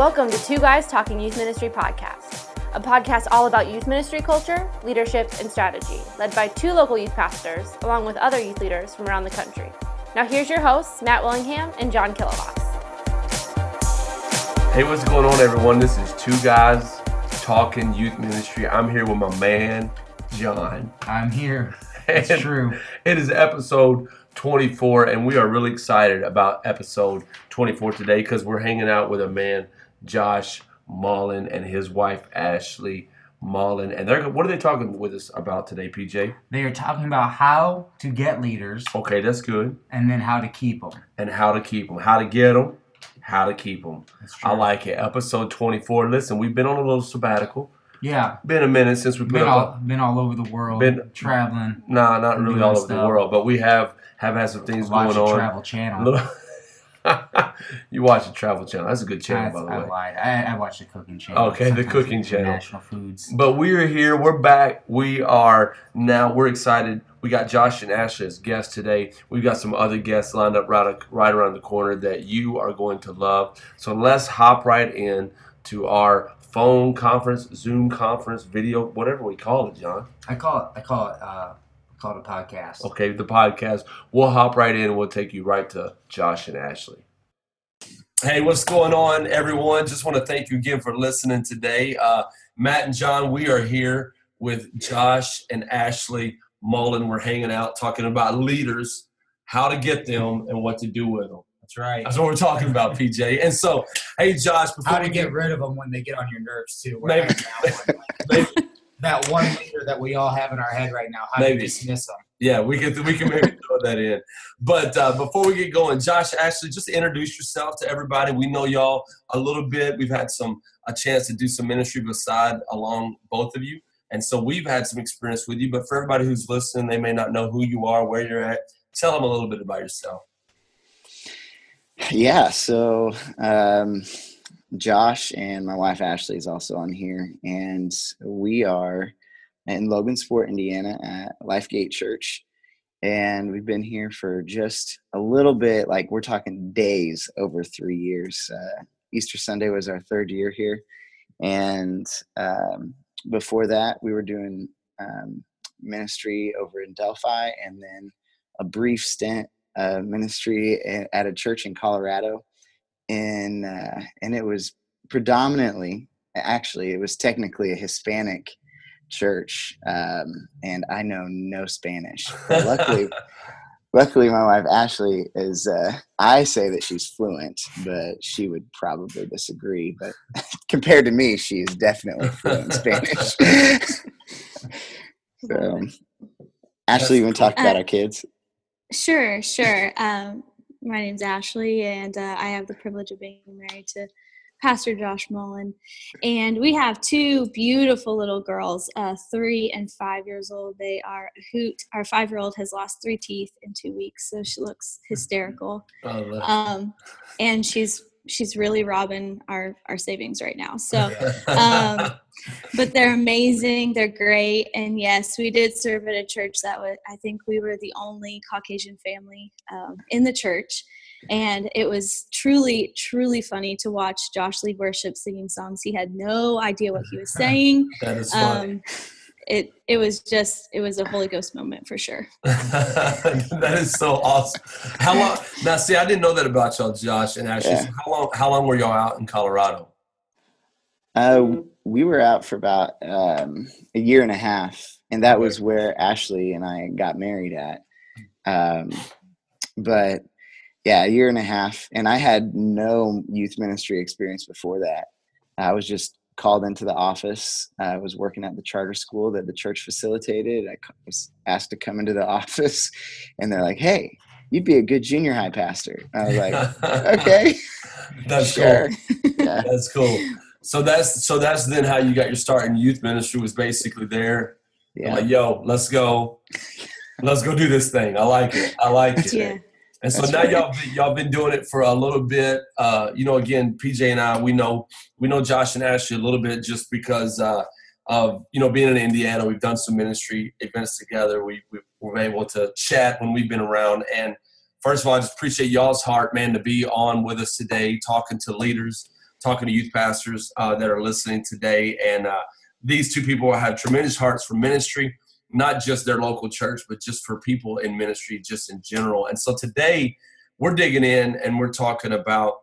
Welcome to Two Guys Talking Youth Ministry podcast, a podcast all about youth ministry culture, leadership, and strategy, led by two local youth pastors, along with other youth leaders from around the country. Now, here's your hosts, Matt Willingham and John Kilovoss. Hey, what's going on, everyone? This is Two Guys Talking Youth Ministry. I'm here with my man, John. I'm here. It's And true. It is episode 24, and we are really excited about episode 24 today because we're hanging out with a man, Josh Mullen, and his wife, Ashley Mullen. And they're what are they talking with us about today, PJ? They are talking about how to get leaders Okay, that's good. and then how to keep them. And how to keep them, how to get them, how to keep them. I like it. Episode 24. Listen, we've been on a little sabbatical. Yeah, Been a minute since we've been all been all over the world, Been- traveling. Nah, not really all over the world, but we have have had some things going on. A travel Channel. You watch the Travel Channel. That's a good channel, I, by the I way. lied. I, I watched the Cooking Channel. Okay, the Cooking Channel. National Foods. But we are here. We're back. We are now. We're excited. We got Josh and Ashley as guests today. We've got some other guests lined up right, right around the corner that you are going to love. So let's hop right in to our phone conference, Zoom conference, video, whatever we call it, John. I call it. I call it. Uh, I call it a podcast. Okay, the podcast. We'll hop right in and we'll take you right to Josh and Ashley. Hey, what's going on, everyone? Just want to thank you again for listening today. Uh, Matt and John, we are here with Josh and Ashley Mullen. We're hanging out talking about leaders, how to get them, and what to do with them. That's right. That's what we're talking about, PJ. And so, hey, Josh, before how to we get rid of them when they get on your nerves too. We're Maybe. having that, one. Maybe. That one leader that we all have in our head right now. How Maybe. to dismiss them? Yeah, we can we can maybe throw that in. But uh, before we get going, Josh, Ashley, just introduce yourself to everybody. We know y'all a little bit. We've had some a chance to do some ministry beside along both of you, and so we've had some experience with you. But for everybody who's listening, they may not know who you are, where you're at. Tell them a little bit about yourself. Yeah, so um, Josh and my wife Ashley is also on here, and we are in Logansport, Indiana, at Lifegate Church, and we've been here for just a little bit. Like we're talking days, over three years. Uh, Easter Sunday was our third year here, and um, before that, we were doing um, ministry over in Delphi, and then a brief stint uh, ministry at a church in Colorado, and uh, and it was predominantly, actually, it was technically a Hispanic church, um, and I know no Spanish. But luckily, luckily, my wife Ashley is. Uh, I say that she's fluent, but she would probably disagree. But compared to me, she is definitely fluent in Spanish. so, Ashley, you want to talk about Uh, our kids? Sure, sure. Um, my name's Ashley, and uh, I have the privilege of being married to Pastor Josh Mullen. And we have two beautiful little girls, uh, three and five years old. They are a hoot. Our five year old has lost three teeth in two weeks, so she looks hysterical. Oh, Um, and she's she's really robbing our our savings right now. So um, but they're amazing. They're great. And yes, we did serve at a church that was, I think we were the only Caucasian family um, in the church. And it was truly, truly funny to watch Josh lead worship singing songs. He had no idea what he was saying. that is funny. Um, it, it was just, it was a Holy Ghost moment for sure. that is so awesome. How long? Now, see, I didn't know that about y'all, Josh and Ashley. Yeah. So how long? How long were y'all out in Colorado? Uh, we were out for about um, a year and a half, and that was where Ashley and I got married at. Um, but yeah, a year and a half, and I had no youth ministry experience before that. I was just called into the office. I was working at the charter school that the church facilitated. I was asked to come into the office, and they're like, "Hey, you'd be a good junior high pastor." I was like, "Okay, That's sure." cool. Yeah. That's cool. So that's so that's then how you got your start in youth ministry was basically there. Yeah. Like, yo, let's go, let's go do this thing. I like it. I like it. Yeah. And so That's now right. y'all been- y'all been doing it for a little bit. Uh, you know, again, PJ and I, we know we know Josh and Ashley a little bit just because uh, of you know being in Indiana. We've done some ministry events together. We, we were able to chat when we've been around. And first of all, I just appreciate y'all's heart, man, to be on with us today, talking to leaders, talking to youth pastors uh, that are listening today. And uh, these two people have tremendous hearts for ministry, not just their local church, but just for people in ministry, just in general. And so today we're digging in and we're talking about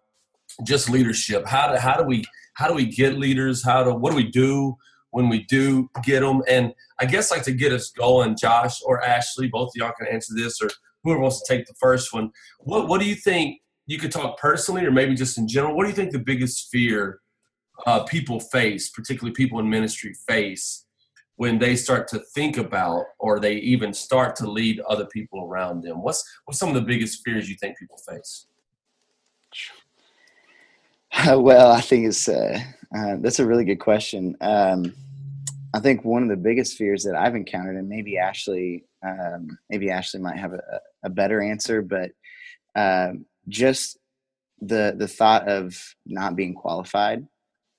just leadership. How do, how do we how do we get leaders? How do what do we do when we do get them? And I guess like to get us going, Josh or Ashley, both of y'all can answer this, or whoever wants to take the first one. What what do you think? You could talk personally, or maybe just in general. What do you think the biggest fear uh, people face, particularly people in ministry, face when they start to think about or they even start to lead other people around them? What's what's some of the biggest fears you think people face? well, I think it's uh, uh, that's a really good question. Um, I think one of the biggest fears that I've encountered, and maybe Ashley, um, maybe Ashley might have a, a better answer, but um, just the the thought of not being qualified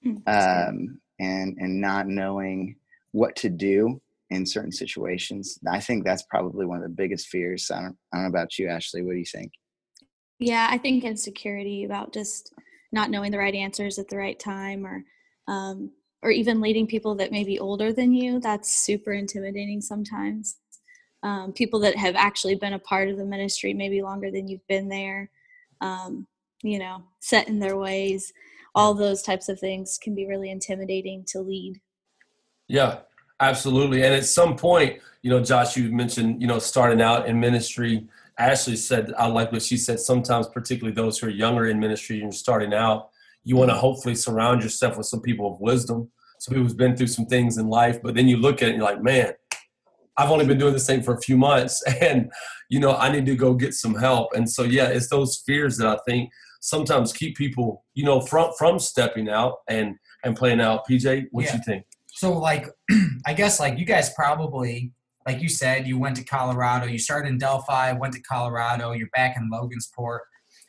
hmm, um, and and not knowing what to do in certain situations. I think that's probably one of the biggest fears. I don't, I don't know about you, Ashley. What do you think? Yeah, I think insecurity about just not knowing the right answers at the right time or um, or even leading people that may be older than you that's super intimidating sometimes um, people that have actually been a part of the ministry maybe longer than you've been there um, you know set in their ways all those types of things can be really intimidating to lead yeah absolutely and at some point you know josh you mentioned you know starting out in ministry Ashley said, I like what she said. Sometimes, particularly those who are younger in ministry and starting out, you want to hopefully surround yourself with some people of wisdom, some people who's been through some things in life. But then you look at it and you're like, man, I've only been doing this thing for a few months, and you know, I need to go get some help. And so, yeah, it's those fears that I think sometimes keep people, you know, from from stepping out and and playing out. PJ, what yeah. you think? So, like, I guess like you guys probably like you said, you went to Colorado, you started in Delphi, went to Colorado, you're back in Logansport.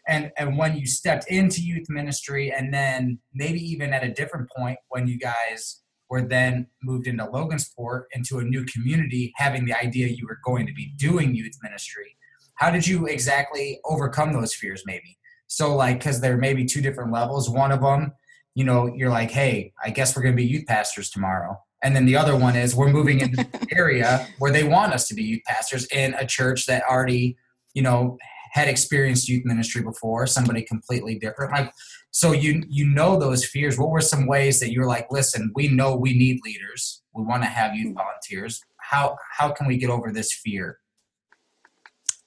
And, and when you stepped into youth ministry, and then maybe even at a different point when you guys were then moved into Logansport into a new community, having the idea you were going to be doing youth ministry, how did you exactly overcome those fears, maybe? So, like, because there may be two different levels. One of them, you know, you're like, hey, I guess we're going to be youth pastors tomorrow and then the other one is we're moving into an area where they want us to be youth pastors in a church that already, you know, had experienced youth ministry before, somebody completely different. Like, so you you know those fears. What were some ways that you're like, listen, we know we need leaders. We want to have youth volunteers. How how can we get over this fear?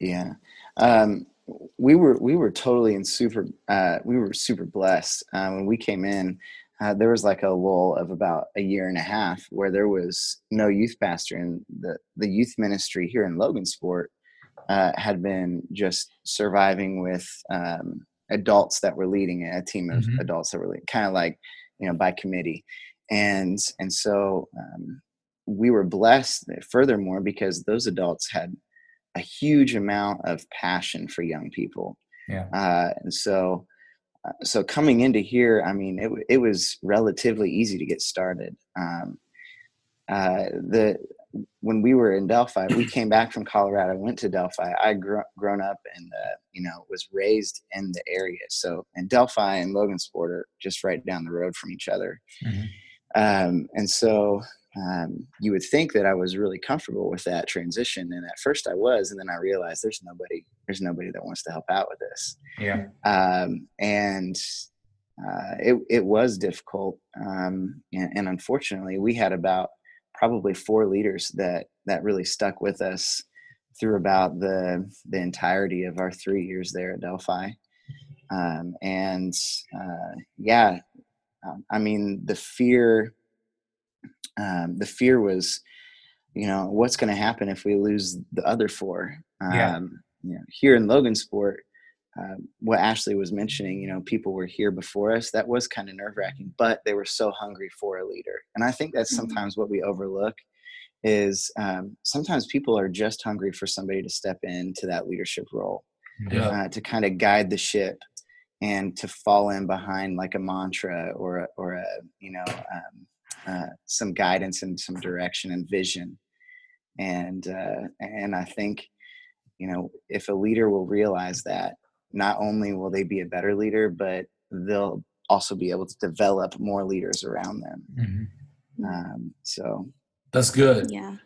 Yeah. Um, we were we were totally in super uh, we were super blessed uh, when we came in uh, there was like a lull of about a year and a half where there was no youth pastor and the, the youth ministry here in Logansport uh, had been just surviving with um, adults that were leading a team of mm-hmm. adults that were leading, kind of like you know by committee and and so um, we were blessed furthermore because those adults had a huge amount of passion for young people yeah uh, and so so coming into here, I mean, it it was relatively easy to get started. Um, uh, the when we were in Delphi, we came back from Colorado, went to Delphi. I grew grown up and uh, you know was raised in the area. So and Delphi and Logansport are just right down the road from each other. Mm-hmm. Um, and so um, you would think that I was really comfortable with that transition, and at first I was, and then I realized there's nobody, there's nobody that wants to help out with this. Yeah. Um, and uh, it it was difficult, um, and, and, unfortunately, we had about probably four leaders that that really stuck with us through about the the entirety of our three years there at Delphi. Um, and uh, yeah, um, I mean the fear um, the fear was, you know, what's going to happen if we lose the other four? Um, yeah. You know, here in Logansport, uh, what Ashley was mentioning, you know, people were here before us. That was kind of nerve wracking, but they were so hungry for a leader. And I think that's mm-hmm. sometimes what we overlook is um, sometimes people are just hungry for somebody to step into that leadership role, yeah. uh, to kind of guide the ship and to fall in behind like a mantra or a, or a you know um, uh, some guidance and some direction and vision. And uh, and I think, you know, if a leader will realize that, not only will they be a better leader, but they'll also be able to develop more leaders around them. Mhm. Um, so That's good. Yeah.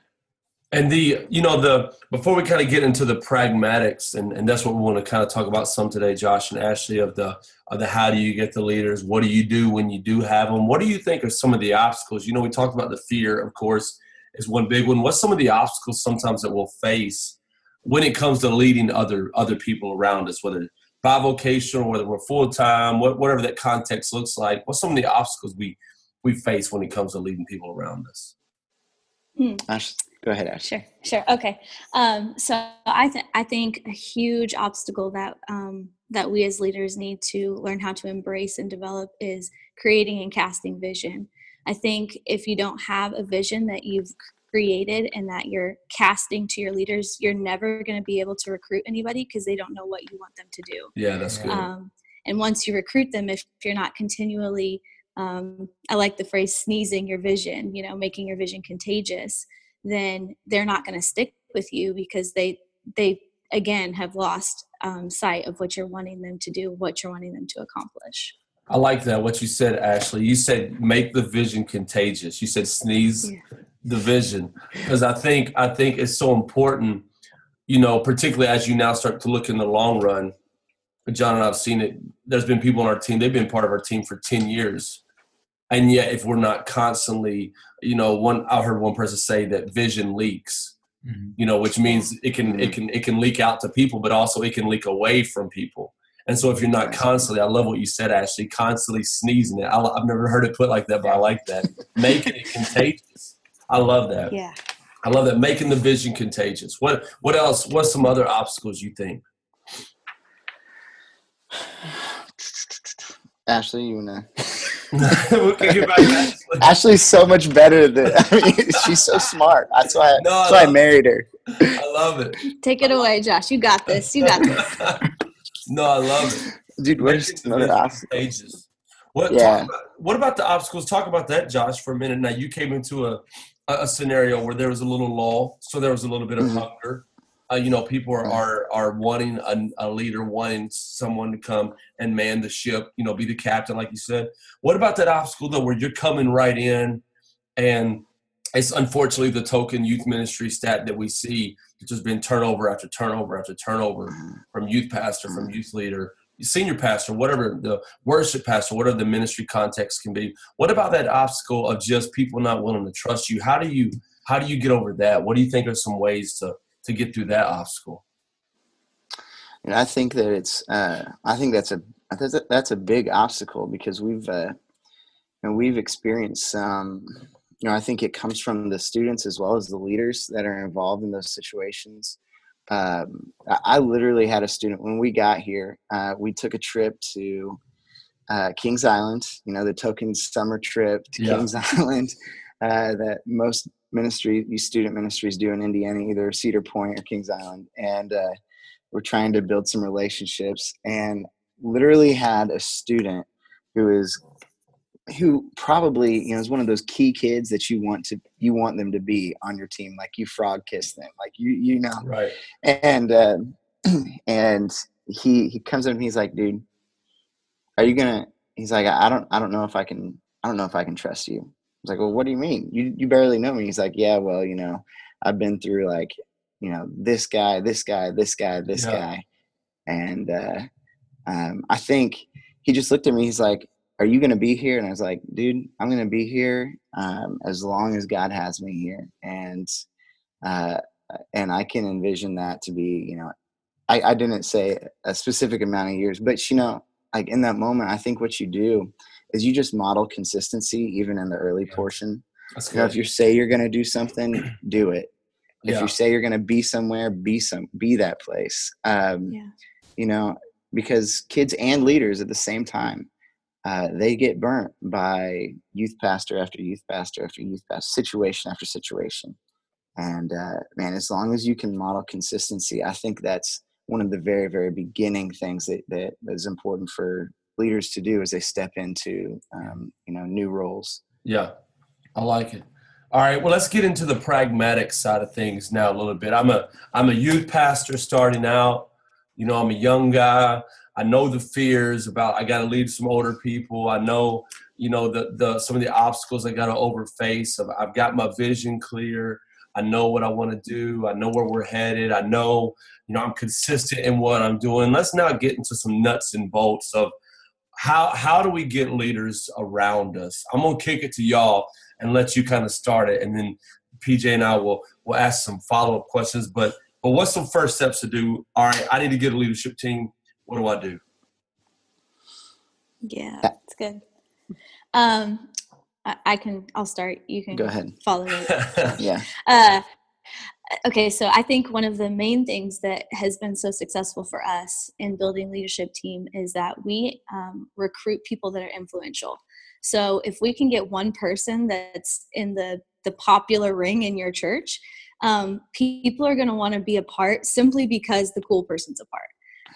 And the, you know, the before we kind of get into the pragmatics, and, and that's what we want to kind of talk about some today, Josh and Ashley, of the of the how do you get the leaders? What do you do when you do have them? What do you think are some of the obstacles? You know, we talked about the fear, of course, is one big one. What's some of the obstacles sometimes that we'll face when it comes to leading other other people around us, whether bivocational, whether we're full time, what, whatever that context looks like? What's some of the obstacles we we face when it comes to leading people around us? Ash, go ahead, Ash. Sure, sure. Okay. Um, so I th- I think a huge obstacle that um, that we as leaders need to learn how to embrace and develop is creating and casting vision. I think if you don't have a vision that you've created and that you're casting to your leaders, you're never going to be able to recruit anybody because they don't know what you want them to do. Yeah, that's good. Um, and once you recruit them, if you're not continually, um, I like the phrase sneezing your vision, you know, making your vision contagious, then they're not going to stick with you because they, they again have lost um, sight of what you're wanting them to do, what you're wanting them to accomplish. I like that. What you said, Ashley. You said make the vision contagious. You said sneeze Yeah. The vision because I think I think it's so important. You know, particularly as you now start to look in the long run. John and I've seen it. There's been people on our team. They've been part of our team for ten years, and yet if we're not constantly, you know, one I heard one person say that vision leaks. Mhm. You know, which means it can it can it can leak out to people, but also it can leak away from people. And so if you're not constantly, I love what you said, Ashley, constantly sneezing it. I, I've never heard it put like that, but I like that. Making it contagious. I love that. Yeah. I love that. Making the vision contagious. What what else? What's some other obstacles you think? Ashley, you wanna? we can get back to Ashley. Ashley's so much better than. I mean, she's so smart. That's why. No, that's why I married her. I love it. Take it away, Josh. You got this. You got this. no, I love it. Dude, where's Making the another vision obstacle? What, Yeah. about, what about the obstacles? Talk about that, Josh, for a minute. Now, you came into a, a, a scenario where there was a little lull, so there was a little bit of Mhm. hunger. Uh, you know, people are, are are wanting a, a leader, wanting someone to come and man the ship. You know, be the captain, like you said. What about that obstacle though, where you're coming right in, and it's unfortunately the token youth ministry stat that we see. which has been turnover after turnover after turnover from youth pastor, from youth leader, senior pastor, whatever the worship pastor, whatever the ministry context can be. What about that obstacle of just people not willing to trust you? How do you how do you get over that? What do you think are some ways to to get through that obstacle? And I think that it's. Uh, I think that's a. That's a, that's a big obstacle because we've. Uh, and we've experienced some. You know, I think it comes from the students as well as the leaders that are involved in those situations. Um, I, literally had a student when we got here. Uh, we took a trip to uh, Kings Island. You know, the token summer trip to Yeah. Kings Island uh, that most ministry, these student ministries do in Indiana, either Cedar Point or Kings Island, and uh, we're trying to build some relationships. And literally had a student who is who probably you know is one of those key kids that you want to you want them to be on your team like you frog kiss them like you you know. Right. and uh, and he he comes up and he's like dude are you gonna he's like i don't i don't know if i can i don't know if i can trust you. I was like well what do you mean? You you barely know me. He's like yeah well you know i've been through like you know this guy this guy this guy this Yeah. guy. And uh um i think he just looked at me he's like are you going to be here and i was like dude i'm going to be here um as long as god has me here and uh and i can envision that to be you know I, I didn't say a specific amount of years, but you know, like in that moment, I think what you do is you just model consistency even in the early portion. That's You know, if you say you're going to do something, do it. If yeah. you say you're going to be somewhere, be some, be that place. Um, Yeah. You know, because kids and leaders at the same time, uh, they get burnt by youth pastor after youth pastor after youth pastor, situation after situation. And uh, man, as long as you can model consistency, I think that's one of the very, very beginning things that, that is important for leaders to do as they step into um, you know new roles. Yeah, I like it. All right, well, let's get into the pragmatic side of things now a little bit. I'm a I'm a youth pastor starting out. You know, I'm a young guy. I know the fears about I got to lead some older people. I know, you know, the the some of the obstacles I got to overface. I've, I've got my vision clear. I know what I want to do. I know where we're headed. I know, you know, I'm consistent in what I'm doing. Let's now get into some nuts and bolts of how how do we get leaders around us? I'm gonna kick it to y'all and let you kind of start it, and then PJ and I will will ask some follow up questions. But but what's some first steps to do? All right, I need to get a leadership team. What do I do? Yeah, that's good. Um, I, I can. I'll start. You can Go ahead. Follow it. Yeah. Uh, okay, so I think one of the main things that has been so successful for us in building leadership team is that we um, recruit people that are influential. So if we can get one person that's in the the popular ring in your church, um, people are going to want to be a part simply because the cool person's a part.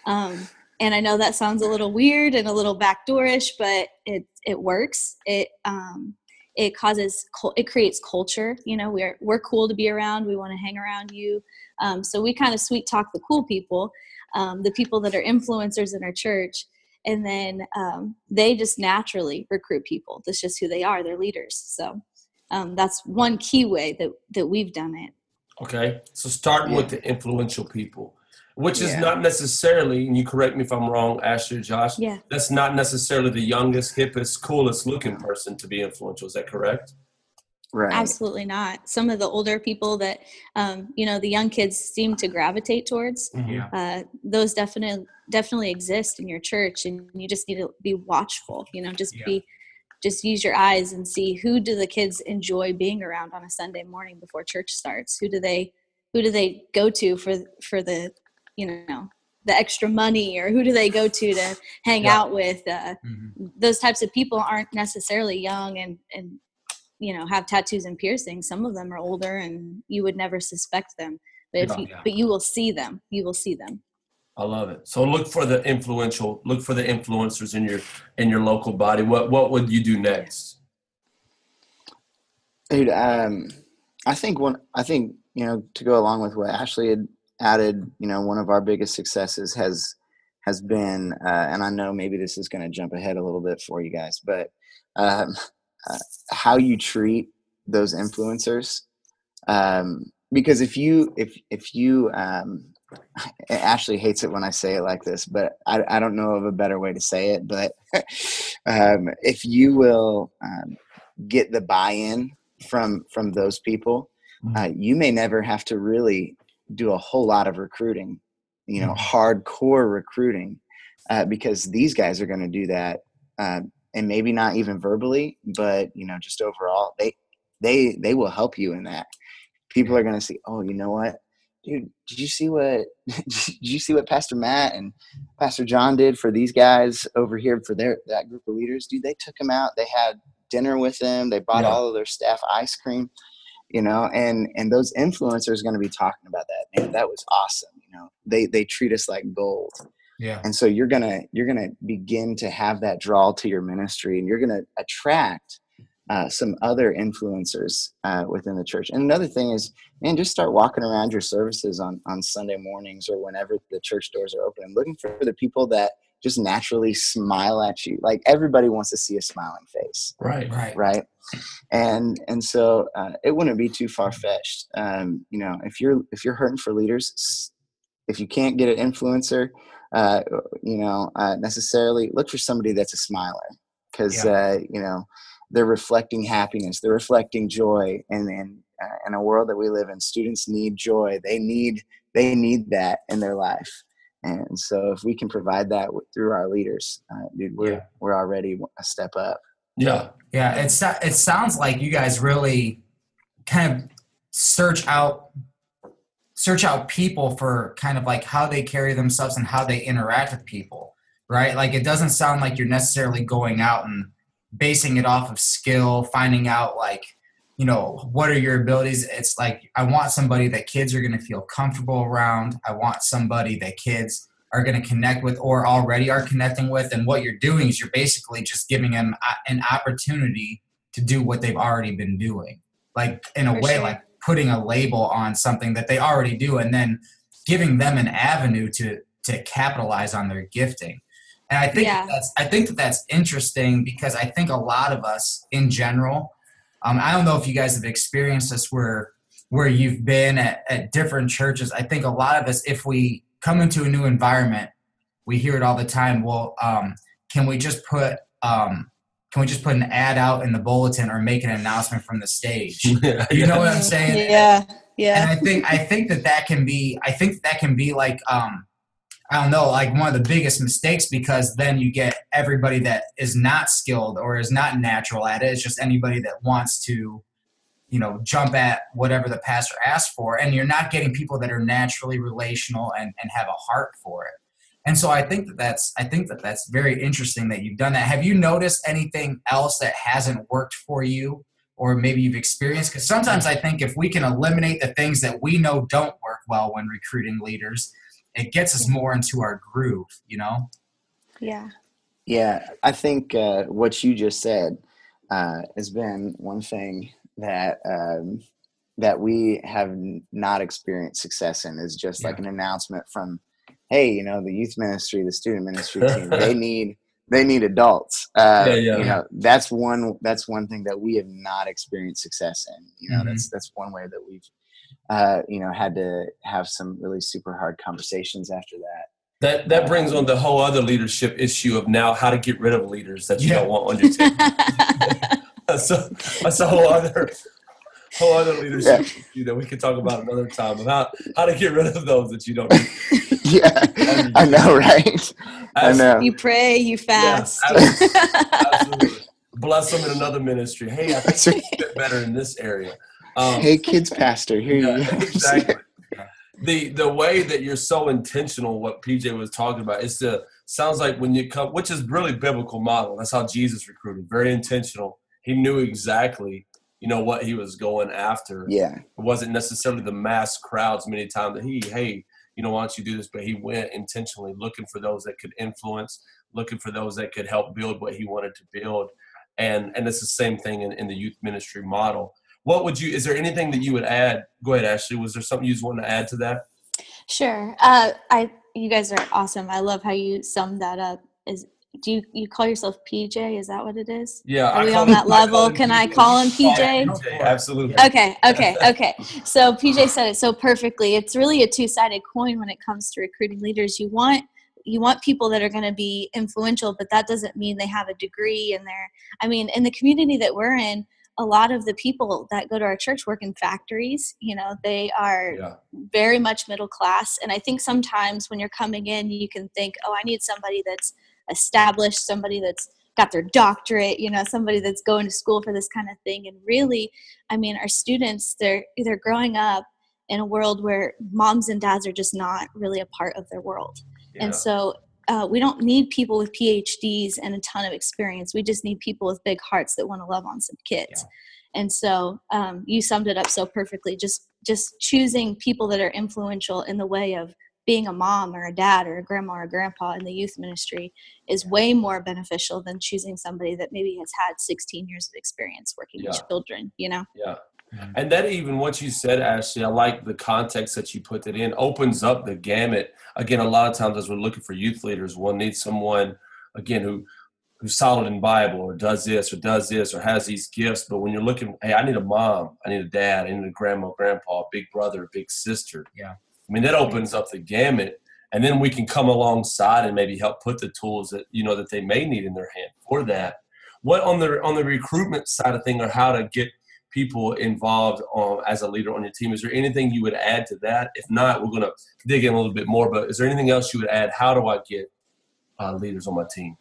Um, and I know that sounds a little weird and a little backdoorish, but it it works. It um, it causes it creates culture. You know, we're we're cool to be around. We want to hang around you. Um, so we kind of sweet talk the cool people, um, the people that are influencers in our church, and then um, they just naturally recruit people. That's just who they are. They're leaders. So um, that's one key way that that we've done it. Okay, so starting with the influential people which is not necessarily, and you correct me if I'm wrong, Ashley or Josh. Yeah. That's not necessarily the youngest, hippest, coolest looking person to be influential. Is that correct? Right. Absolutely not. Some of the older people that um, you know the young kids seem to gravitate towards. Yeah. Uh, those definitely definitely exist in your church, and you just need to be watchful. You know, just Yeah. be just use your eyes and see who do the kids enjoy being around on a Sunday morning before church starts. Who do they who do they go to for for the you know the extra money or who do they go to to hang Yeah. out with uh, Mhm. those types of people aren't necessarily young and and you know have tattoos and piercings some of them are older and you would never suspect them but if Yeah. you, Yeah. but you will see them you will see them I love it. So look for the influential, look for the influencers in your in your local body. What what would you do next? Dude, um, I think one. I think you know to go along with what Ashley had added. You know, one of our biggest successes has has been, uh, and I know maybe this is going to jump ahead a little bit for you guys, but um, uh, how you treat those influencers. Um, because if you if if you um, Ashley hates it when I say it like this, but I, I don't know of a better way to say it. But um, if you will um, get the buy-in from from those people, uh, you may never have to really do a whole lot of recruiting, you know, hardcore recruiting, uh, because these guys are going to do that, uh, and maybe not even verbally, but you know, just overall, they they they will help you in that. People are going to see, oh, you know what, dude, did you see what did you see what Pastor Matt and Pastor John did for these guys over here for their that group of leaders? Dude, they took them out. They had dinner with them. They bought Yeah. all of their staff ice cream you know and and those influencers going to be talking about that man that was awesome you know they they treat us like gold Yeah. and so you're gonna you're gonna begin to have that draw to your ministry and you're gonna attract uh, some other influencers uh, within the church and another thing is man just start walking around your services on on sunday mornings or whenever the church doors are open and looking for the people that just naturally smile at you. Like everybody wants to see a smiling face. Right. Right. right? And and so uh, it wouldn't be too far fetched um, you know if you're if you're hurting for leaders if you can't get an influencer uh, you know uh, necessarily look for somebody that's a smiler. Because uh, you know they're reflecting happiness they're reflecting joy and in uh, in a world that we live in. Students need joy. They need they need that in their life and so if we can provide that through our leaders uh, dude we're Yeah. we're already a step up Yeah. Yeah, it it sounds like you guys really kind of search out search out people for kind of like how they carry themselves and how they interact with people, right? Like it doesn't sound like you're necessarily going out and basing it off of skill, finding out like you know what are your abilities. It's like I want somebody that kids are going to feel comfortable around. I want somebody that kids are going to connect with or already are connecting with and what you're doing is you're basically just giving them an opportunity to do what they've already been doing like in a way like putting a label on something that they already do and then giving them an avenue to to capitalize on their gifting And I think Yeah. that's I think that that's interesting because I think a lot of us in general, um, I don't know if you guys have experienced this where where you've been at, at different churches. I think a lot of us, if we come into a new environment, we hear it all the time. Well, um, can we just put um, can we just put an ad out in the bulletin or make an announcement from the stage? yeah, You know what I'm saying? Yeah, yeah. and I think I think that that can be I think that can be like um I don't know like one of the biggest mistakes because then you get everybody that is not skilled or is not natural at it. It's just anybody that wants to you know jump at whatever the pastor asks for and you're not getting people that are naturally relational and and have a heart for it. And so I think that that's I think that that's very interesting that you've done that. Have you noticed anything else that hasn't worked for you or maybe you've experienced because sometimes i think if we can eliminate the things that we know don't work well when recruiting leaders it gets us more into our groove you know yeah. Yeah, I think uh, what you just said uh, has been one thing that um, that we have not experienced success in is just like an announcement from, hey, you know, the youth ministry, the student ministry team, they need they need adults. Uh, Yeah, yeah. You know, that's one that's one thing that we have not experienced success in. You know, Mhm. that's that's one way that we've uh, you know had to have some really super hard conversations after that. That that brings on the whole other leadership issue of now how to get rid of leaders that you Yeah. don't want on your team. that's, a, that's a whole other whole other leadership issue that we could talk about another time about how, how to get rid of those that you don't need. yeah, I know, right? I know. you pray, you fast. abs- Absolutely. Bless them in another ministry. Hey, I think you fit better in this area. Um, Hey, kids, pastor, here yeah, you go. exactly. The the way that you're so intentional, what PJ was talking about, is the sounds like when you come, which is really biblical model. That's how Jesus recruited. Very intentional. He knew exactly, you know, what he was going after. yeah, It wasn't necessarily the mass crowds many times that he, hey, you know, why don't you do this? But he went intentionally looking for those that could influence, looking for those that could help build what he wanted to build. And and it's the same thing in, in the youth ministry model. What would you is there anything that you would add? Go ahead, Ashley. Was there something you just wanted to add to that? Sure. Uh, I you guys are awesome. I love how you summed that up. Is do you you call yourself PJ? Is that what it is? Yeah. Are we on that I call level? him Can I call him PJ? PJ, Absolutely. Okay, okay, okay. So PJ said it so perfectly. It's really a two-sided coin when it comes to recruiting leaders. You want you want people that are going to be influential, but that doesn't mean they have a degree in there. I mean, in the community that we're in, a lot of the people that go to our church work in factories. You know, they are Yeah. very much middle class. And I think sometimes when you're coming in, you can think, oh, I need somebody that's established, somebody that's got their doctorate, you know, somebody that's going to school for this kind of thing. And really, I mean, our students, they're they're growing up in a world where moms and dads are just not really a part of their world. Yeah. And so uh, we don't need people with PhDs and a ton of experience. We just need people with big hearts that want to love on some kids. And so um, you summed it up so perfectly. Just just choosing people that are influential in the way of being a mom or a dad or a grandma or a grandpa in the youth ministry is way more beneficial than choosing somebody that maybe has had 16 years of experience working with children. You know. Yeah. Mm-hmm. And that even what you said, Ashley, I like the context that you put it in, opens up the gamut. Again, a lot of times as we're looking for youth leaders, we'll need someone, again, who who's solid in Bible or does this or does this or has these gifts. But when you're looking, hey, I need a mom, I need a dad, I need a grandma, grandpa, a big brother, a big sister. Yeah. I mean, that opens up the gamut. And then we can come alongside and maybe help put the tools that you know that they may need in their hand for that. What on the on the recruitment side of thing or how to get people involved um, as a leader on your team. Is there anything you would add to that? If not, we're going to dig in a little bit more. But is there anything else you would add? How do I get uh, leaders on my team?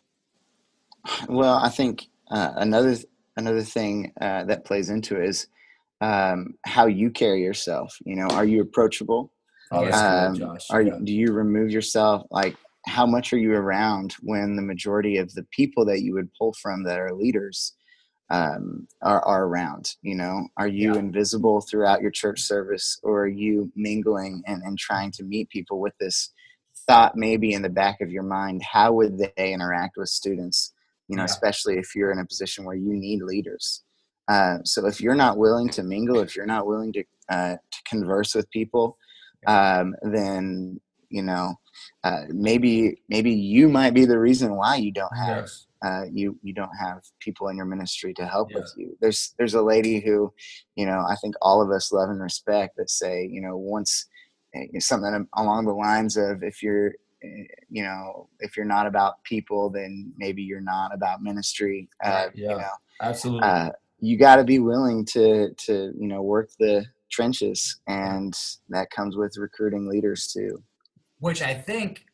Well, I think uh, another another thing uh, that plays into it is um, how you carry yourself. You know, are you approachable? Oh, that's Um, good, Josh. Are Yeah. do you remove yourself? Like, how much are you around when the majority of the people that you would pull from that are leaders um, are, are around? You know, are you invisible throughout your church service, or are you mingling and, and trying to meet people with this thought maybe in the back of your mind? How would they interact with students? You know, Yeah. especially if you're in a position where you need leaders. Uh, so if you're not willing to mingle, if you're not willing to uh, to converse with people, um, then you know uh, maybe maybe you might be the reason why you don't have Yes. uh, you you don't have people in your ministry to help Yeah. with you. There's there's a lady who, you know, I think all of us love and respect that say, you know, once eh, something along the lines of if you're eh, you know if you're not about people then maybe you're not about ministry uh, yeah. you know Absolutely. uh, you got to be willing to to you know work the trenches and that comes with recruiting leaders too which I think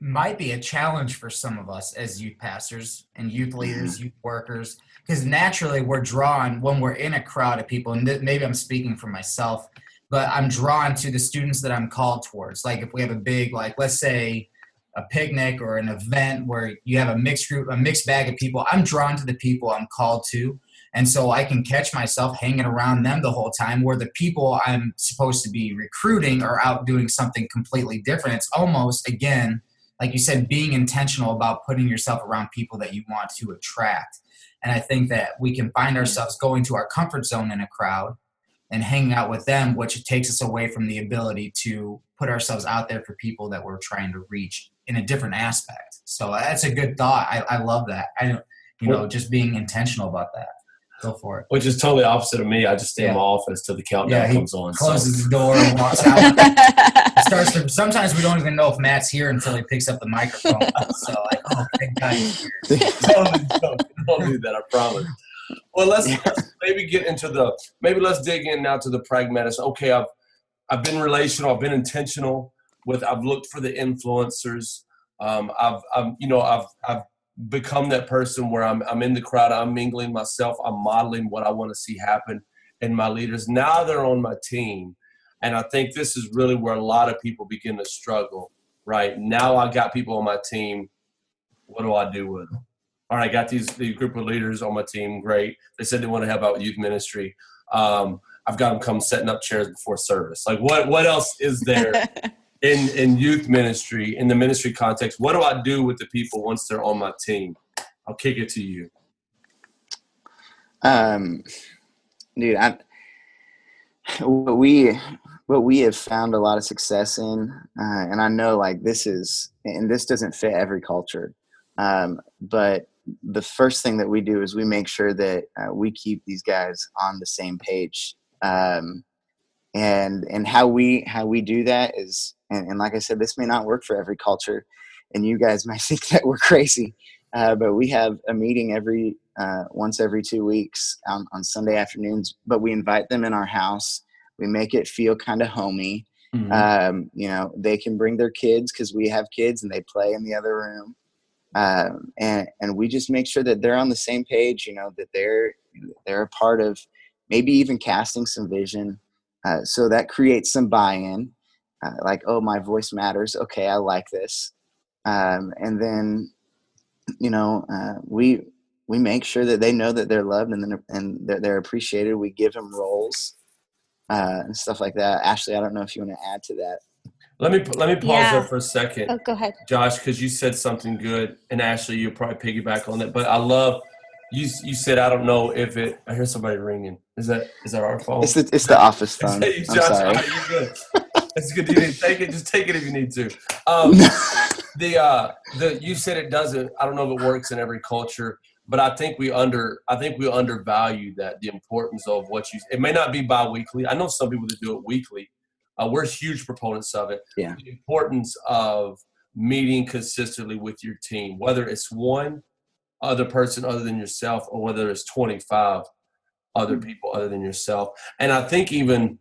might be a challenge for some of us as youth pastors and youth mm-hmm. leaders, youth workers, because naturally we're drawn when we're in a crowd of people, and th- maybe I'm speaking for myself, but I'm drawn to the students that I'm called towards. Like if we have a big, like let's say a picnic or an event where you have a mixed group, a mixed bag of people, I'm drawn to the people I'm called to. And so I can catch myself hanging around them the whole time, where the people I'm supposed to be recruiting are out doing something completely different. It's almost, again, like you said, being intentional about putting yourself around people that you want to attract. And I think that we can find ourselves going to our comfort zone in a crowd and hanging out with them, which takes us away from the ability to put ourselves out there for people that we're trying to reach in a different aspect. So that's a good thought. I, I love that. I don't, you know, just being intentional about that. Go for it. Which is totally opposite of me. I just stay in my office till the countdown Yeah, he comes on. so- Closes the door and walks out. starts to, sometimes we don't even know if Matt's here until he picks up the microphone. so like, oh, thank God he's here. totally don't, don't do that. I promise. Well, let's, let's maybe get into the maybe let's dig in now to the pragmatics. Okay, I've I've been relational. I've been intentional with. I've looked for the influencers. Um, I've I've, you know I've I've become that person where I'm I'm in the crowd. I'm mingling myself. I'm modeling what I want to see happen in my leaders. Now they're on my team, and I think this is really where a lot of people begin to struggle. Right now, I got people on my team. What do I do with them? all right, I got these the group of leaders on my team. Great. They said they want to help out with youth ministry. Um, I've got them come setting up chairs before service. Like, what what else is there in in youth ministry in the ministry context? What do I do with the people once they're on my team? I'll kick it to you. um dude i what we what we have found a lot of success in uh, and i know like this is and this doesn't fit every culture um, but the first thing that we do is we make sure that uh, we keep these guys on the same page um, and and how we how we do that is and, and like i said this may not work for every culture and you guys might think that we're crazy uh, but we have a meeting every uh, once every two weeks on, on sunday afternoons but we invite them in our house. We make it feel kind of homey um, you know they can bring their kids because we have kids and they play in the other room. Um, and and we just make sure that they're on the same page you know that they're they're a part of maybe even casting some vision uh, so that creates some buy-in uh, like oh my voice matters okay i like this um, and then you know uh, we we make sure that they know that they're loved and then and that they're appreciated we give them roles uh, and stuff like that ashley i don't know if you want to add to that Let me let me pause Yeah. there for a second. oh, go ahead. Josh, because you said something good, and Ashley, you'll probably piggyback on that. But I love you. You said I don't know if it. I hear somebody ringing. Is that is that our phone? it's the, it's the office phone that i'm Josh? sorry All right, you're good. It's good. You to take it. Just take it if you need to. Um, the uh, the you said it doesn't. I don't know if it works in every culture, but I think we under. I think we undervalue that the importance of what you. It may not be bi-weekly. I know some people that do it weekly. Uh, we're huge proponents of it. Yeah. The importance of meeting consistently with your team, whether it's one other person other than yourself, or whether it's twenty-five other people other than yourself. And I think even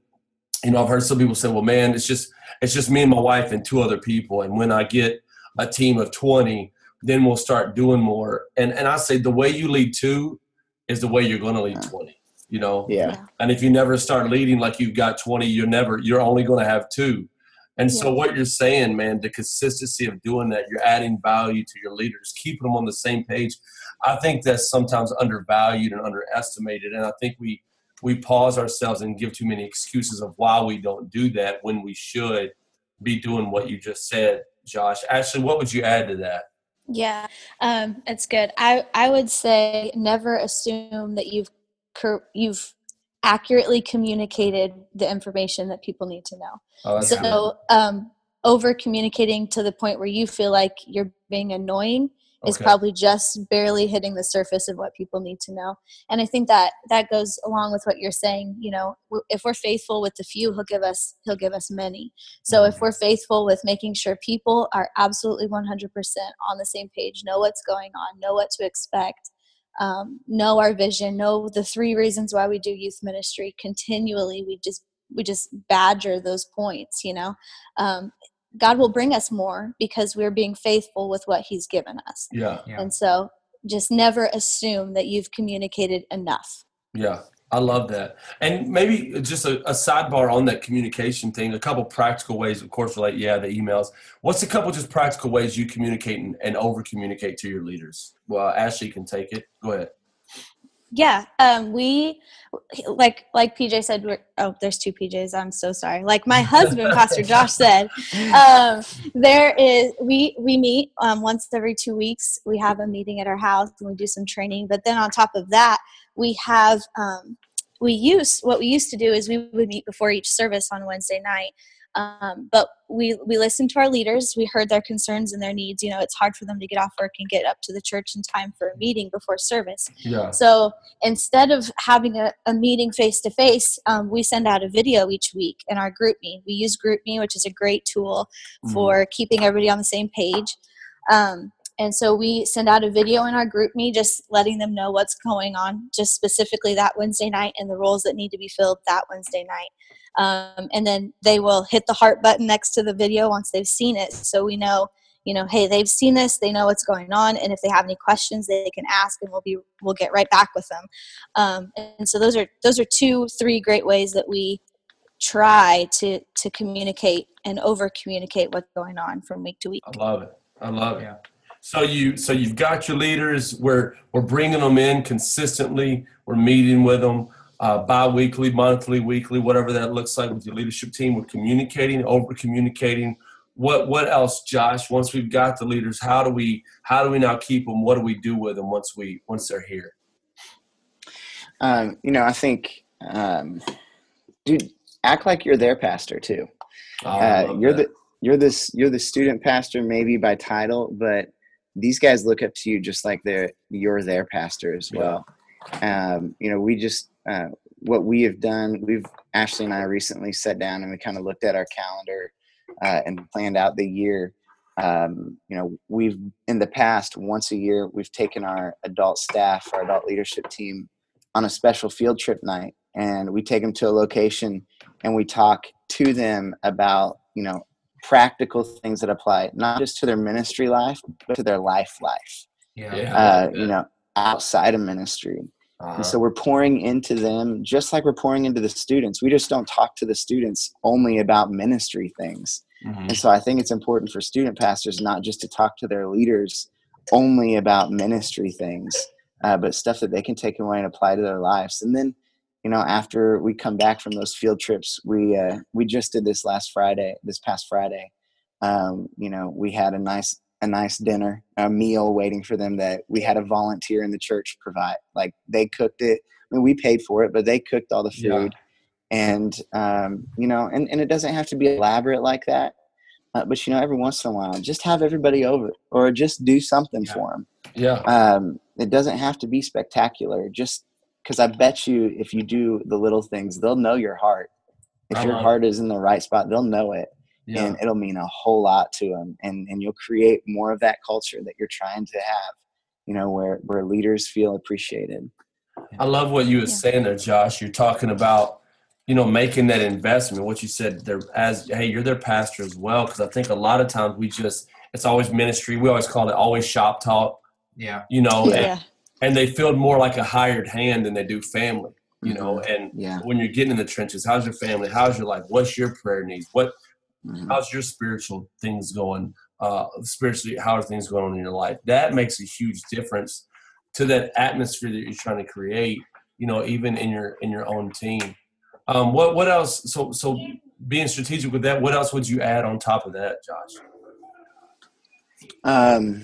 you know, I've heard some people say, "Well, man, it's just it's just me and my wife and two other people." And when I get a team of twenty, then we'll start doing more. And and I say the way you lead two is the way you're going to lead twenty. You know, yeah and if you never start leading like you've got twenty, you're never you're only going to have two. And so what you're saying, man, the consistency of doing that, you're adding value to your leaders, keeping them on the same page. I think that's sometimes undervalued and underestimated. And I think we we pause ourselves and give too many excuses of why we don't do that when we should be doing what you just said, Josh. Ashley, what would you add to that? Yeah, um, it's good. I I would say never assume that you've you've accurately communicated the information that people need to know. Oh, so um, over communicating to the point where you feel like you're being annoying is probably just barely hitting the surface of what people need to know. And i think that that goes along with what you're saying you know if we're faithful with the few he'll give us he'll give us many. So if we're faithful with making sure people are absolutely 100% on the same page know what's going on know what to expect um, know our vision know the three reasons why we do youth ministry continually we just we just badger those points you know? Um, god will bring us more because we're being faithful with what he's given us Yeah, Yeah. and so just never assume that you've communicated enough yeah. I love that. And maybe just a, a sidebar on that communication thing, a couple practical ways, of course, like, yeah, the emails. What's a couple just practical ways you communicate and, and over communicate to your leaders? Well, Ashley can take it. Go ahead. Yeah um we like like pj said we're oh there's two pjs i'm so sorry. Like my husband pastor josh said um there is we we meet um once every two weeks. We have a meeting at our house and we do some training but then on top of that we have um we used what we used to do is we would meet before each service on wednesday night um, but we we listened to our leaders we heard their concerns and their needs you know it's hard for them to get off work and get up to the church in time for a meeting before service Yeah. so instead of having a, a meeting face to face, we send out a video each week in our GroupMe. We use GroupMe, which is a great tool Mhm. for keeping everybody on the same page. Um, and so we send out a video in our GroupMe, just letting them know what's going on, just specifically that Wednesday night and the roles that need to be filled that Wednesday night. Um, and then they will hit the heart button next to the video once they've seen it, so we know you know hey they've seen this they know what's going on and if they have any questions they can ask and we'll be we'll get right back with them um, and so those are those are two three great ways that we try to to communicate and over communicate what's going on from week to week I love it. I love it. Yeah. So you so you've got your leaders. We're we're bringing them in consistently. We're meeting with them uh, bi-weekly, monthly, weekly, whatever that looks like with your leadership team. We're communicating, over communicating. What what else, Josh? Once we've got the leaders, how do we how do we now keep them? What do we do with them once we once they're here? Um, you know, I think, um, dude, act like you're their pastor too. Oh, Uh, you're that. the you're this you're the student pastor maybe by title, but these guys look up to you just like they're you're their pastor as Yeah. Um, you know, we just uh, what we have done. We've Ashley and I recently sat down and we kind of looked at our calendar uh, and planned out the year. Um, you know, we've in the past once a year we've taken our adult staff, our adult leadership team, on a special field trip night, and we take them to a location and we talk to them about you know practical things that apply not just to their ministry life but to their life life Yeah. Yeah. uh, you know outside of ministry. Uh-huh. and so we're pouring into them just like we're pouring into the students. We just don't talk to the students only about ministry things. Mhm. and so i think it's important for student pastors not just to talk to their leaders only about ministry things uh, but stuff that they can take away and apply to their lives. And then you know after we come back from those field trips we uh, we just did this last friday this past friday. Um, you know we had a nice a nice dinner a meal waiting for them that we had a volunteer in the church provide. Like they cooked it. I mean we paid for it but they cooked all the Yeah. food. And um, you know and, and it doesn't have to be elaborate like that uh, but you know every once in a while just have everybody over or just do something Yeah. for them yeah. um, it doesn't have to be spectacular. Just because i bet you if you do the little things they'll know your heart. If your heart is in the right spot they'll know it Yeah. and it'll mean a whole lot to them and and you'll create more of that culture that you're trying to have you know where where leaders feel appreciated I love what you were Yeah. saying there, Josh. You're talking about, you know, making that investment. What you said there, as hey, you're their pastor as well. Because I think a lot of times we just, it's always ministry. We always call it always shop talk. Yeah. You know, and, yeah and they feel more like a hired hand than they do family. You know, mm-hmm. and yeah when you're getting in the trenches, how's your family? How's your life? What's your prayer needs? What Mhm. how's your spiritual things going uh spiritually how are things going on in your life that makes a huge difference to that atmosphere that you're trying to create you know even in your in your own team um what what else so so being strategic with that what else would you add on top of that josh um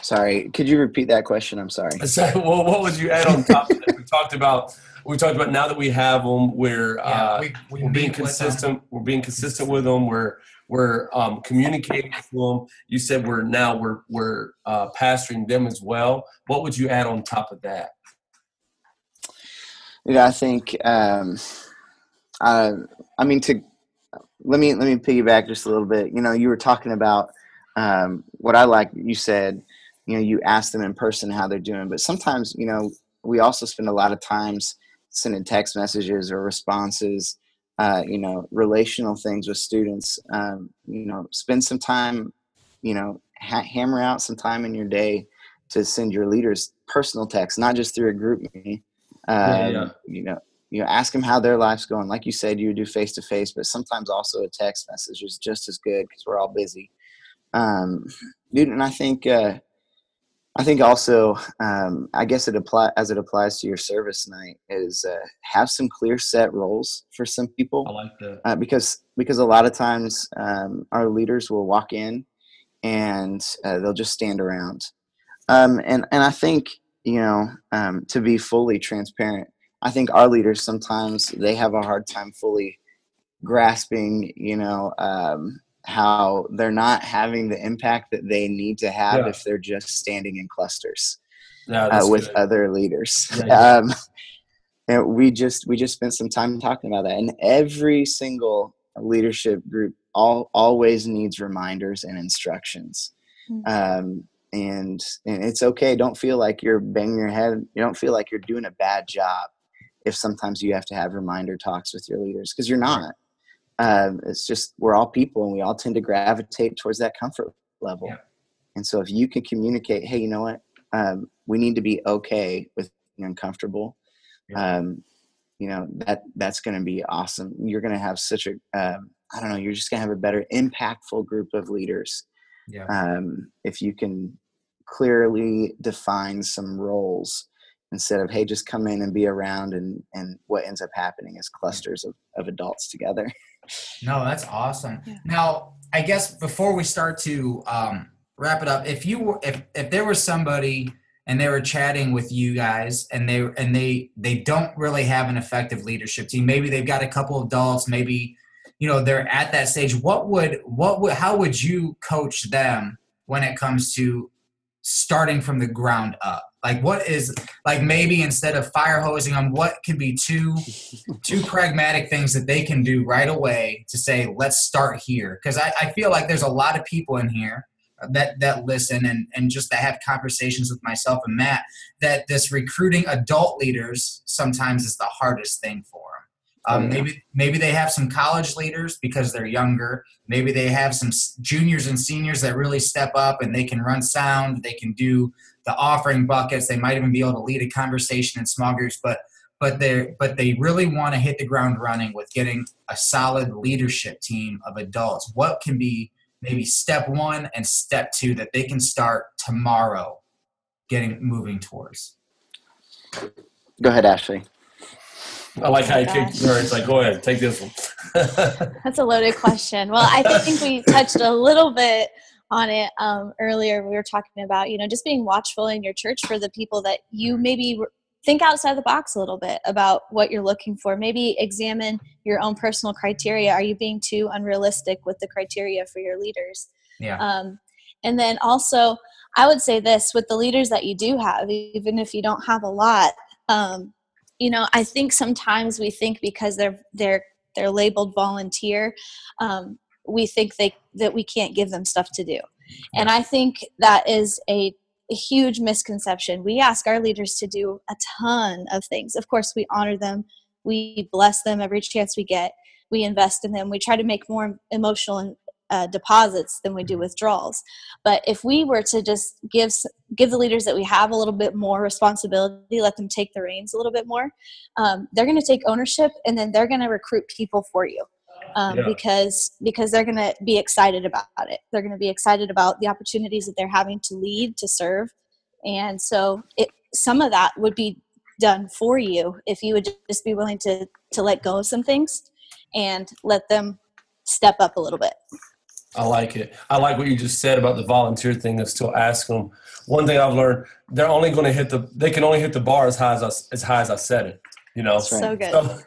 Sorry, could you repeat that question? I'm sorry. So, well, what would you add on top of that? We talked about we talked about now that we have them, we're Yeah, uh, we, we we're being meet them. consistent. We're being consistent with them. We're we're um, communicating with them. You said we're now we're we're uh, pastoring them as well. What would you add on top of that? You know, I think, um, uh, I mean, to let me let me piggyback just a little bit. You know, you were talking about um, what I like. You said, you know, you ask them in person how they're doing, but sometimes, you know, we also spend a lot of times sending text messages or responses. Uh, you know, relational things with students. Um, you know, spend some time. You know, ha- hammer out some time in your day to send your leaders personal text, not just through a group meeting. Yeah, Um, yeah. You know, you know, ask them how their life's going. Like you said, you do face to face, but sometimes also a text message is just as good because we're all busy. Um, dude, and I think, uh, I think also, um, I guess it apply as it applies to your service night is uh, have some clear set roles for some people I like that. uh, because because a lot of times um, our leaders will walk in and uh, they'll just stand around um, and and I think you know um, to be fully transparent I think our leaders sometimes they have a hard time fully grasping you know um, how they're not having the impact that they need to have Yeah. if they're just standing in clusters Yeah, uh, with good. other leaders. Yeah, yeah. Um, and we just we just spent some time talking about that, and every single leadership group all always needs reminders and instructions. Mm. Um, and and it's okay. Don't feel like you're banging your head. You don't feel like you're doing a bad job if sometimes you have to have reminder talks with your leaders because you're not. Um, it's just we're all people and we all tend to gravitate towards that comfort level. Yeah. And so if you can communicate, hey, you know what, um, we need to be okay with being uncomfortable. Yeah. Um, you know that that's going to be awesome. You're going to have such a um, I don't know. You're just going to have a better, impactful group of leaders Yeah. um, if you can clearly define some roles instead of hey just come in and be around and and what ends up happening is clusters of, of adults together No, that's awesome. Yeah. Now, I guess before we start to um, wrap it up, if you were, if if there was somebody and they were chatting with you guys and they and they they don't really have an effective leadership team, maybe they've got a couple of adults, maybe you know they're at that stage. What would what would how would you coach them when it comes to starting from the ground up? Like what is like maybe instead of fire hosing them, what could be two two pragmatic things that they can do right away to say let's start here. Because I, I feel like there's a lot of people in here that that listen and and just that have conversations with myself and matt that this recruiting adult leaders sometimes is the hardest thing for um, Oh, yeah. maybe maybe they have some college leaders because they're younger maybe they have some juniors and seniors that really step up and they can run sound they can do the offering buckets they might even be able to lead a conversation in small groups but but they but they really want to hit the ground running with getting a solid leadership team of adults. What can be maybe step one and step two that they can start tomorrow, getting moving towards? go ahead ashley I like how you kick gosh. the It's like, go ahead, take this one. That's a loaded question. Well, I think we touched a little bit on it um, earlier. We were talking about, you know, just being watchful in your church for the people that you maybe think outside the box a little bit about what you're looking for. Maybe examine your own personal criteria. Are you being too unrealistic with the criteria for your leaders? Yeah. Um, and then also, I would say this with the leaders that you do have, even if you don't have a lot, um, you know, I think sometimes we think because they're they're they're labeled volunteer, um, we think they that we can't give them stuff to do, and I think that is a, a huge misconception. We ask our leaders to do a ton of things. Of course, we honor them, we bless them every chance we get, we invest in them, we try to make more emotional and uh, deposits than we do withdrawals. But if we were to just give give the leaders that we have a little bit more responsibility, let them take the reins a little bit more, um, they're going to take ownership, and then they're going to recruit people for you. Um, Yeah. because because they're going to be excited about it. They're going to be excited about the opportunities that they're having to lead, to serve, and so it some of that would be done for you if you would just be willing to to let go of some things and let them step up a little bit. I like it. I like what you just said about the volunteer thing. Of still ask them one thing I've learned, they're only going to hit the, they can only hit the bar as high as I, as high as I set it. You know, That's. So good. so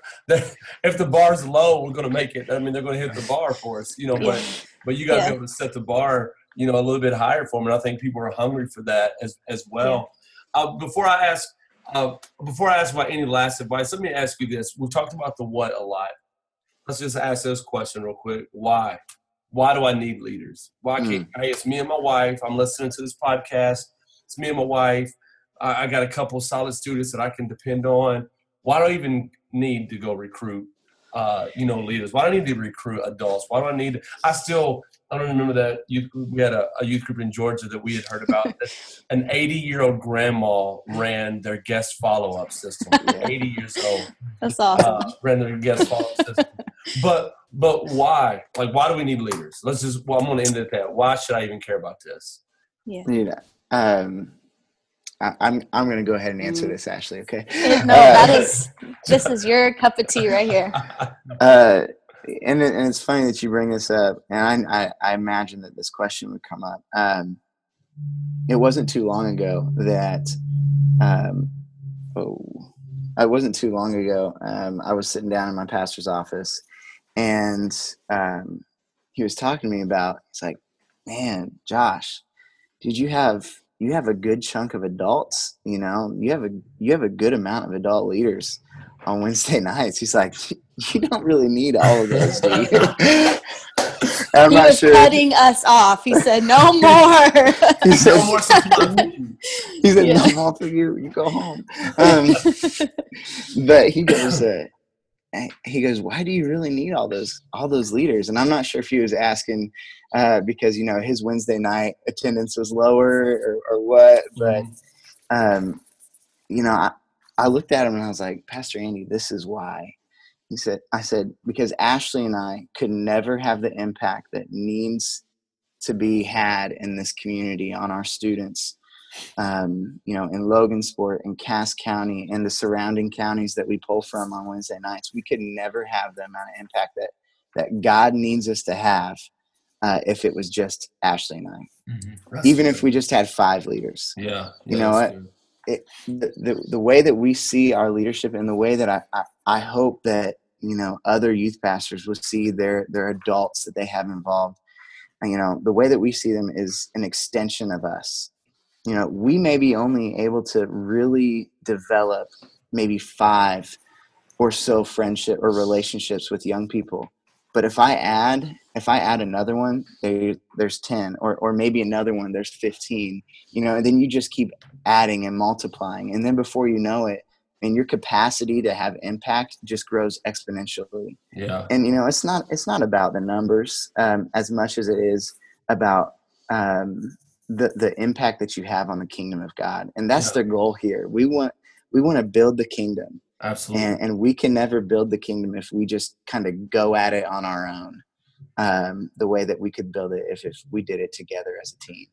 if the bar's low, we're going to make it. I mean, they're going to hit the bar for us. You know, Yeah. but but you got to Yeah. be able to set the bar, you know, a little bit higher for them. And I think people are hungry for that as as well. Uh, before I ask, uh, before I ask about any last advice, let me ask you this: We've talked about the what a lot. Let's just ask this question real quick: Why? Why do I need leaders? Why can't? Hey, it's me and my wife. I'm listening to this podcast. It's me and my wife. I, I got a couple solid students that I can depend on. Why do I even need to go recruit? Uh, you know, leaders. Why do I need to recruit adults? Why do I need? I still I don't remember that youth, we had a, a youth group in Georgia that we had heard about. an 80 year old grandma ran their guest follow up system. 80 years old That's awesome. uh, ran their guest follow up system. But but why? Like why do we need leaders? Let's just. Well, I'm going to end it at that. Why should I even care about this? Yeah. You know, um, I, I'm I'm going to go ahead and answer this, Ashley. Okay. It- no, Uh, that is this is your cup of tea right here. Uh, and it, and it's funny that you bring this up, and I I, I imagine that this question would come up. Um, it wasn't too long ago that, um, oh, it wasn't too long ago. Um, I was sitting down in my pastor's office, and um, he was talking to me about. It's like, man, Josh, did you have you have a good chunk of adults? You know, you have a you have a good amount of adult leaders on Wednesday nights. He's like, you don't really need all of those, do you? I'm he not was sure. cutting us off. He said, "No more." He said, No more he said Yeah. no more for you. You go home. Um, but he goes, uh, he goes, why do you really need all those all those leaders? And I'm not sure if he was asking uh, because you know his Wednesday night attendance was lower or, or what, but um, you know, I, I looked at him and I was like, Pastor Andy, this is why. He said, I said, because Ashley and I could never have the impact that needs to be had in this community on our students, um, you know, in Logansport and Cass County and the surrounding counties that we pull from on Wednesday nights. We could never have the amount of impact that, that God needs us to have uh, if it was just Ashley and I. That's Even good. if we just had five leaders yeah, You yeah, know what? it, the, the the way that we see our leadership and the way that I, I, I hope that you know other youth pastors will see their their adults that they have involved and, you know the way that we see them is an extension of us you know we may be only able to really develop maybe five or so friendship or relationships with young people. But if i add if i add another one there, there's 10 or, or maybe another one there's 15 you know and then you just keep adding and multiplying. And then before you know it and your capacity to have impact just grows exponentially. Yeah, and you know it's not it's not about the numbers um, as much as it is about um, the the impact that you have on the kingdom of god and that's Yeah. the goal here we want we want to build the kingdom absolutely. and, and we can never build the kingdom if we just kind of go at it on our own um, the way that we could build it if, if we did it together as a team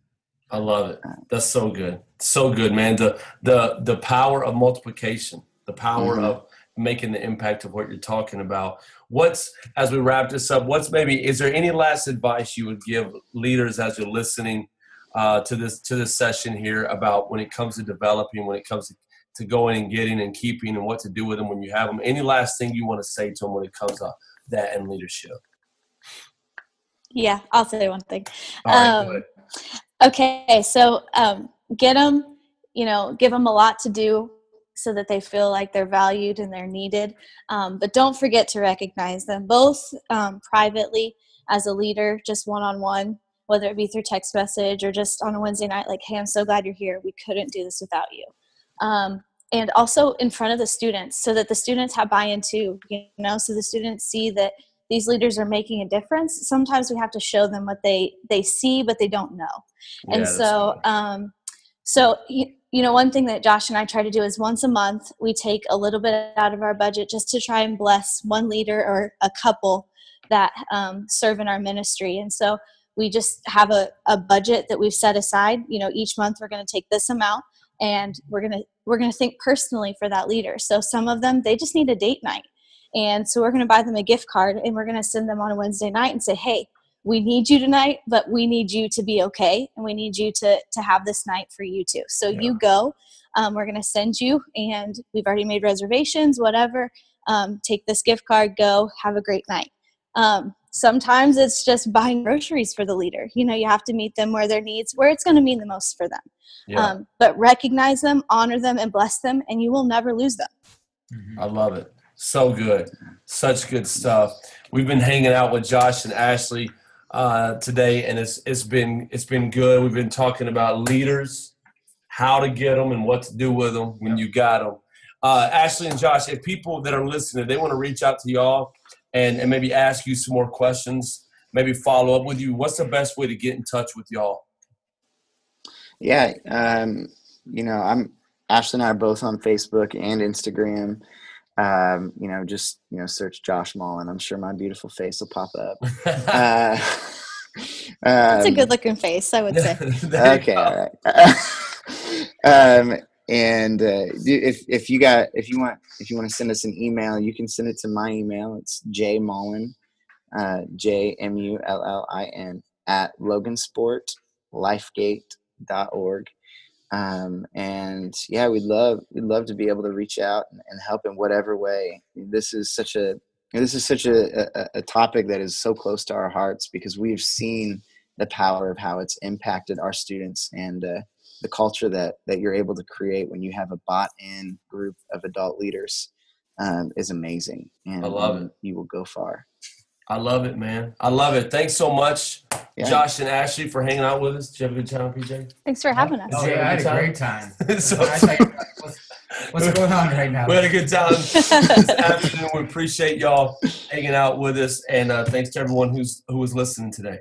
I love it. That's so good. So good, man. The the the power of multiplication, the power Mhm. of making the impact of what you're talking about. What's as we wrap this up, what's maybe is there any last advice you would give leaders as you're listening uh, to this to this session here about when it comes to developing, when it comes to, to going and getting and keeping and what to do with them when you have them? Any last thing you want to say to them when it comes to that and leadership? yeah, I'll say one thing. All right, Um. Okay, so um, get them, you know, give them a lot to do so that they feel like they're valued and they're needed. Um, but don't forget to recognize them both um, privately as a leader, just one on one, whether it be through text message or just on a Wednesday night, like, hey, I'm so glad you're here. We couldn't do this without you. Um, and also in front of the students so that the students have buy in too, you know, so the students see that these leaders are making a difference sometimes we have to show them what they they see but they don't know Yeah, and so um so you, you know one thing that josh and i try to do is once a month we take a little bit out of our budget just to try and bless one leader or a couple that um, serve in our ministry and so we just have a, a budget that we've set aside you know each month we're going to take this amount and we're going to we're going to think personally for that leader so some of them they just need a date night and so we're going to buy them a gift card and we're going to send them on a wednesday night and say hey we need you tonight, but we need you to be okay, and we need you to to have this night for you too. So Yeah. you go. Um, we're gonna send you, and we've already made reservations. Whatever. Um, take this gift card. Go. Have a great night. Um, sometimes it's just buying groceries for the leader. You know, you have to meet them where their needs, where it's going to mean the most for them. Yeah, Um, but recognize them, honor them, and bless them, and you will never lose them. I love it. So good. Such good stuff. We've been hanging out with Josh and Ashley uh, today, and it's it's been it's been good. We've been talking about leaders, how to get them, and what to do with them when you got them. Uh, Ashley and Josh, if people that are listening, they want to reach out to y'all and, and maybe ask you some more questions, maybe follow up with you. What's the best way to get in touch with y'all? Yeah, um, you know, I'm Ashley and I are both on Facebook and Instagram. Um, you know, just you know, search Josh Mullin. I'm sure my beautiful face will pop up. Uh, That's a um, good looking face, I would say. Okay, all right. um, and uh, if if you got if you want if you want to send us an email, you can send it to my email. It's J Mullin, uh, J M U L L I N at logansportlifegate.org. Um, and yeah, we'd love we'd love to be able to reach out and, and help in whatever way. This is such a this is such a, a, a topic that is so close to our hearts because we've seen the power of how it's impacted our students and uh, the culture that that you're able to create when you have a bought-in group of adult leaders um, is amazing and I love and it. you will go far I love it, man. I love it. Thanks so much, Yeah. Josh and Ashley, for hanging out with us. Did you have a good time, PJ? Thanks for having us. Oh, Did yeah, I had a a great time. So- like, what's, what's going on right now? We had a good time this afternoon. We appreciate y'all hanging out with us, and uh, thanks to everyone who's who was listening today.